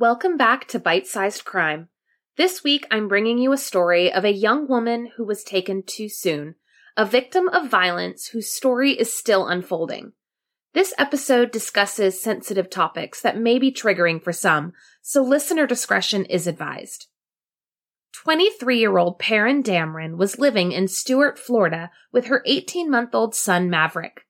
Welcome back to Bite Sized Crime. This week, I'm bringing you a story of a young woman who was taken too soon, a victim of violence whose story is still unfolding. This episode discusses sensitive topics that may be triggering for some, so listener discretion is advised. 23 year old Perrin Damron was living in Stuart, Florida with her 18 month old son Maverick.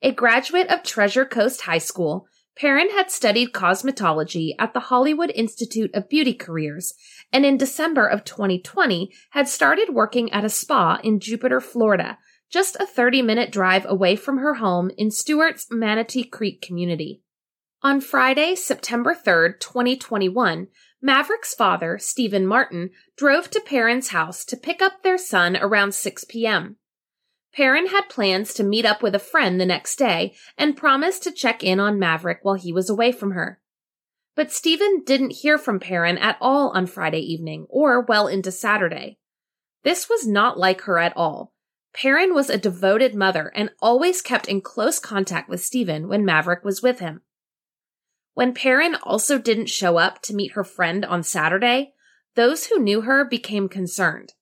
A graduate of Treasure Coast High School, Perrin had studied cosmetology at the Hollywood Institute of Beauty Careers and in December of 2020 had started working at a spa in Jupiter, Florida, just a 30 minute drive away from her home in Stuart's Manatee Creek community. On Friday, September 3rd, 2021, Maverick's father, Stephen Martin, drove to Perrin's house to pick up their son around 6 p.m. Perrin had plans to meet up with a friend the next day and promised to check in on Maverick while he was away from her. But Stephen didn't hear from Perrin at all on Friday evening or well into Saturday. This was not like her at all. Perrin was a devoted mother and always kept in close contact with Stephen when Maverick was with him. When Perrin also didn't show up to meet her friend on Saturday, those who knew her became concerned.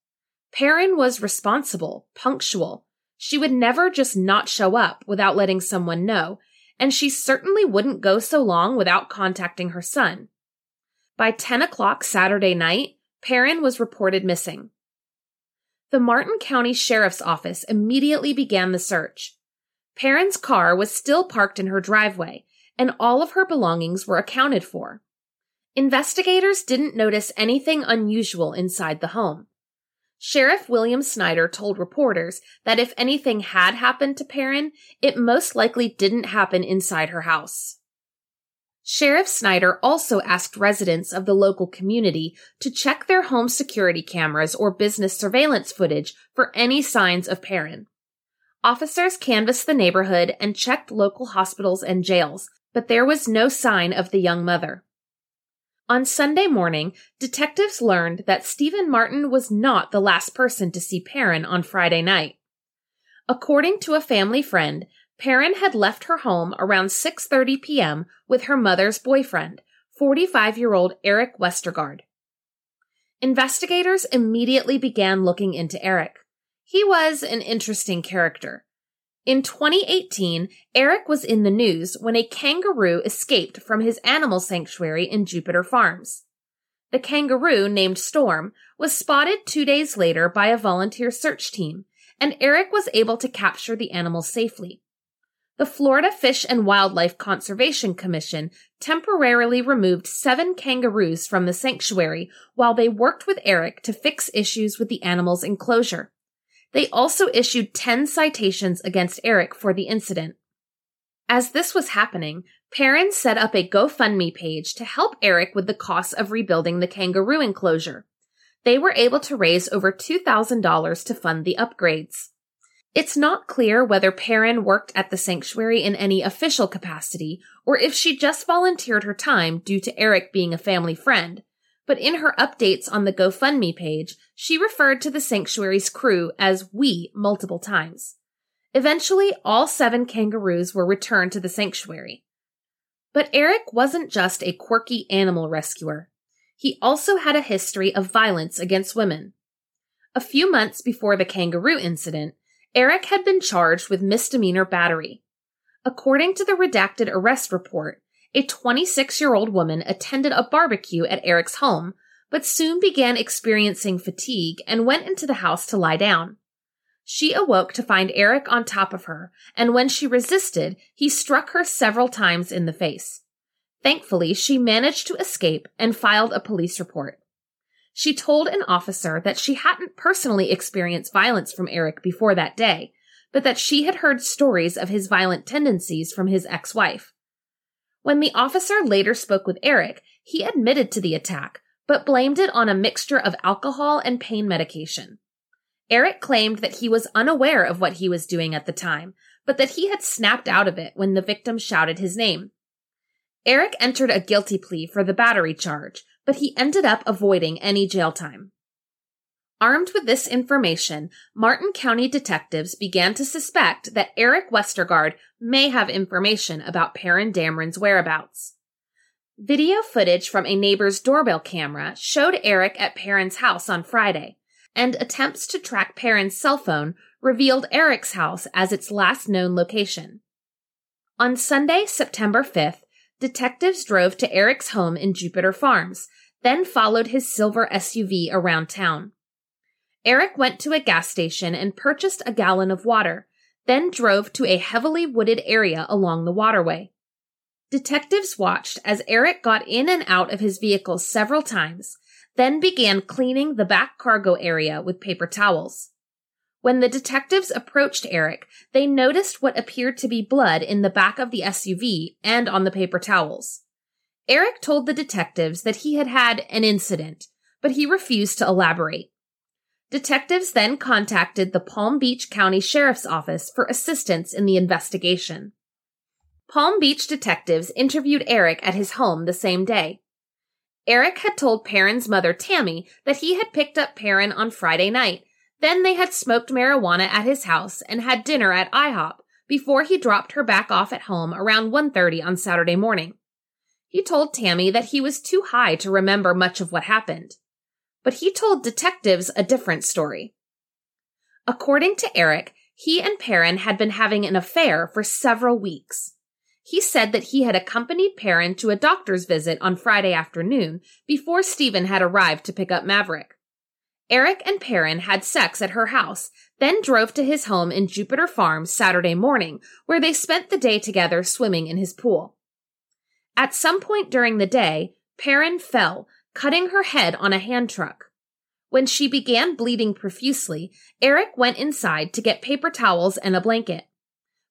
Perrin was responsible, punctual. She would never just not show up without letting someone know, and she certainly wouldn't go so long without contacting her son. By 10 o'clock Saturday night, Perrin was reported missing. The Martin County Sheriff's Office immediately began the search. Perrin's car was still parked in her driveway, and all of her belongings were accounted for. Investigators didn't notice anything unusual inside the home. Sheriff William Snyder told reporters that if anything had happened to Perrin, it most likely didn't happen inside her house. Sheriff Snyder also asked residents of the local community to check their home security cameras or business surveillance footage for any signs of Perrin. Officers canvassed the neighborhood and checked local hospitals and jails, but there was no sign of the young mother. On Sunday morning, detectives learned that Stephen Martin was not the last person to see Perrin on Friday night. According to a family friend, Perrin had left her home around 6:30 p.m. with her mother's boyfriend, 45-year-old Eric Westergaard. Investigators immediately began looking into Eric. He was an interesting character. In 2018, Eric was in the news when a kangaroo escaped from his animal sanctuary in Jupiter Farms. The kangaroo, named Storm, was spotted two days later by a volunteer search team, and Eric was able to capture the animal safely. The Florida Fish and Wildlife Conservation Commission temporarily removed seven kangaroos from the sanctuary while they worked with Eric to fix issues with the animal's enclosure. They also issued 10 citations against Eric for the incident. As this was happening, Perrin set up a GoFundMe page to help Eric with the costs of rebuilding the kangaroo enclosure. They were able to raise over $2,000 to fund the upgrades. It's not clear whether Perrin worked at the sanctuary in any official capacity or if she just volunteered her time due to Eric being a family friend, but in her updates on the GoFundMe page, she referred to the sanctuary's crew as we multiple times. Eventually, all seven kangaroos were returned to the sanctuary. But Eric wasn't just a quirky animal rescuer. He also had a history of violence against women. A few months before the kangaroo incident, Eric had been charged with misdemeanor battery. According to the redacted arrest report, a 26 year old woman attended a barbecue at Eric's home, but soon began experiencing fatigue and went into the house to lie down. She awoke to find Eric on top of her, and when she resisted, he struck her several times in the face. Thankfully, she managed to escape and filed a police report. She told an officer that she hadn't personally experienced violence from Eric before that day, but that she had heard stories of his violent tendencies from his ex wife. When the officer later spoke with Eric, he admitted to the attack, but blamed it on a mixture of alcohol and pain medication. Eric claimed that he was unaware of what he was doing at the time, but that he had snapped out of it when the victim shouted his name. Eric entered a guilty plea for the battery charge, but he ended up avoiding any jail time. Armed with this information, Martin County detectives began to suspect that Eric Westergaard may have information about Perrin Damron's whereabouts. Video footage from a neighbor's doorbell camera showed Eric at Perrin's house on Friday, and attempts to track Perrin's cell phone revealed Eric's house as its last known location. On Sunday, September 5th, detectives drove to Eric's home in Jupiter Farms, then followed his silver SUV around town. Eric went to a gas station and purchased a gallon of water, then drove to a heavily wooded area along the waterway. Detectives watched as Eric got in and out of his vehicle several times, then began cleaning the back cargo area with paper towels. When the detectives approached Eric, they noticed what appeared to be blood in the back of the SUV and on the paper towels. Eric told the detectives that he had had an incident, but he refused to elaborate. Detectives then contacted the Palm Beach County Sheriff's Office for assistance in the investigation. Palm Beach detectives interviewed Eric at his home the same day. Eric had told Perrin's mother, Tammy, that he had picked up Perrin on Friday night. Then they had smoked marijuana at his house and had dinner at IHOP before he dropped her back off at home around 1.30 on Saturday morning. He told Tammy that he was too high to remember much of what happened. But he told detectives a different story. According to Eric, he and Perrin had been having an affair for several weeks. He said that he had accompanied Perrin to a doctor's visit on Friday afternoon before Stephen had arrived to pick up Maverick. Eric and Perrin had sex at her house, then drove to his home in Jupiter Farms Saturday morning, where they spent the day together swimming in his pool. At some point during the day, Perrin fell, cutting her head on a hand truck. When she began bleeding profusely, Eric went inside to get paper towels and a blanket.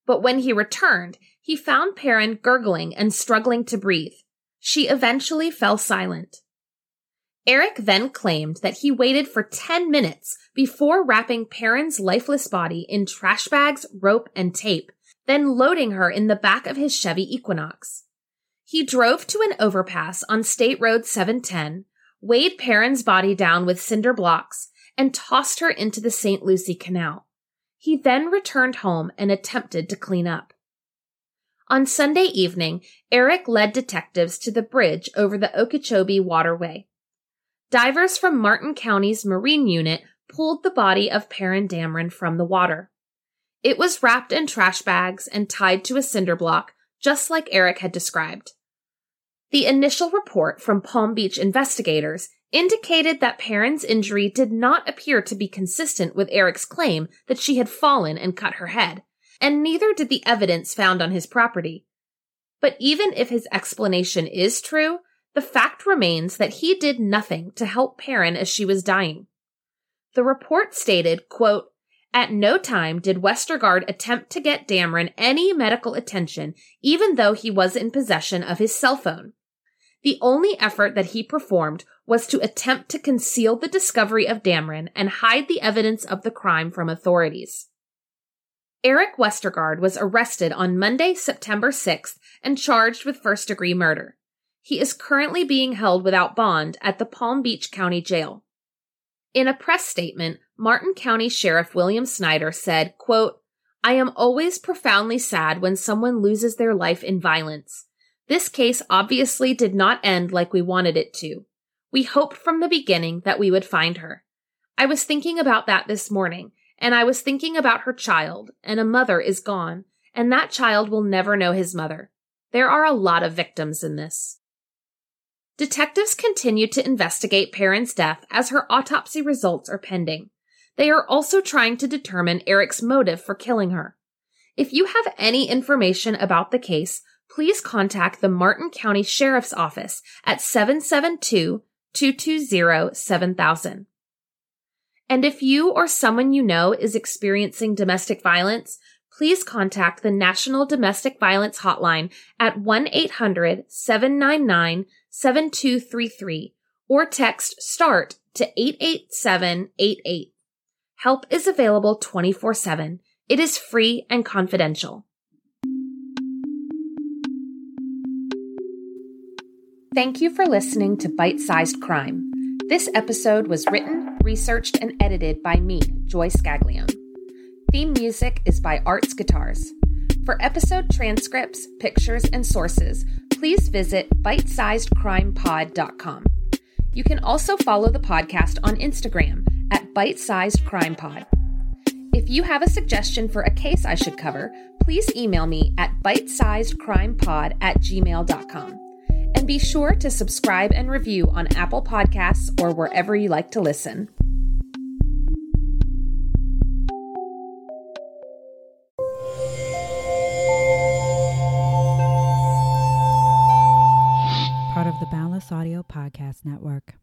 But when he returned, he found Perrin gurgling and struggling to breathe. She eventually fell silent. Eric then claimed that he waited for 10 minutes before wrapping Perrin's lifeless body in trash bags, rope, and tape, then loading her in the back of his Chevy Equinox. He drove to an overpass on State Road 710, weighed Perrin's body down with cinder blocks, and tossed her into the St. Lucie Canal. He then returned home and attempted to clean up. On Sunday evening, Eric led detectives to the bridge over the Okeechobee Waterway. Divers from Martin County's Marine Unit pulled the body of Perrin Damron from the water. It was wrapped in trash bags and tied to a cinder block, just like Eric had described. The initial report from Palm Beach investigators indicated that Perrin's injury did not appear to be consistent with Eric's claim that she had fallen and cut her head, and neither did the evidence found on his property. But even if his explanation is true, the fact remains that he did nothing to help Perrin as she was dying. The report stated, quote, at no time did Westergaard attempt to get Damron any medical attention, even though he was in possession of his cell phone. The only effort that he performed was to attempt to conceal the discovery of Damron and hide the evidence of the crime from authorities. Eric Westergaard was arrested on Monday, September 6th and charged with first degree murder. He is currently being held without bond at the Palm Beach County Jail. In a press statement, Martin County Sheriff William Snyder said, quote, I am always profoundly sad when someone loses their life in violence. This case obviously did not end like we wanted it to. We hoped from the beginning that we would find her. I was thinking about that this morning and I was thinking about her child, and a mother is gone, and that child will never know his mother. There are a lot of victims in this. Detectives continue to investigate Perrin's death as her autopsy results are pending. They are also trying to determine Eric's motive for killing her. If you have any information about the case, please contact the Martin County Sheriff's Office at 772 220 7000. And if you or someone you know is experiencing domestic violence, please contact the National Domestic Violence Hotline at 1-800-799-7233 or text START to 88788. Help is available 24-7. It is free and confidential. Thank you for listening to Bite Sized Crime. This episode was written, researched, and edited by me, Joy Scaglione. Theme music is by Arts Guitars. For episode transcripts, pictures, and sources, please visit bitesizedcrimepod.com. You can also follow the podcast on Instagram at Bite Sized Crime Pod. If you have a suggestion for a case I should cover, please email me at bitesizedcrimepod at gmail.com. And be sure to subscribe and review on Apple Podcasts or wherever you like to listen. Part of the Boundless Audio Podcast Network.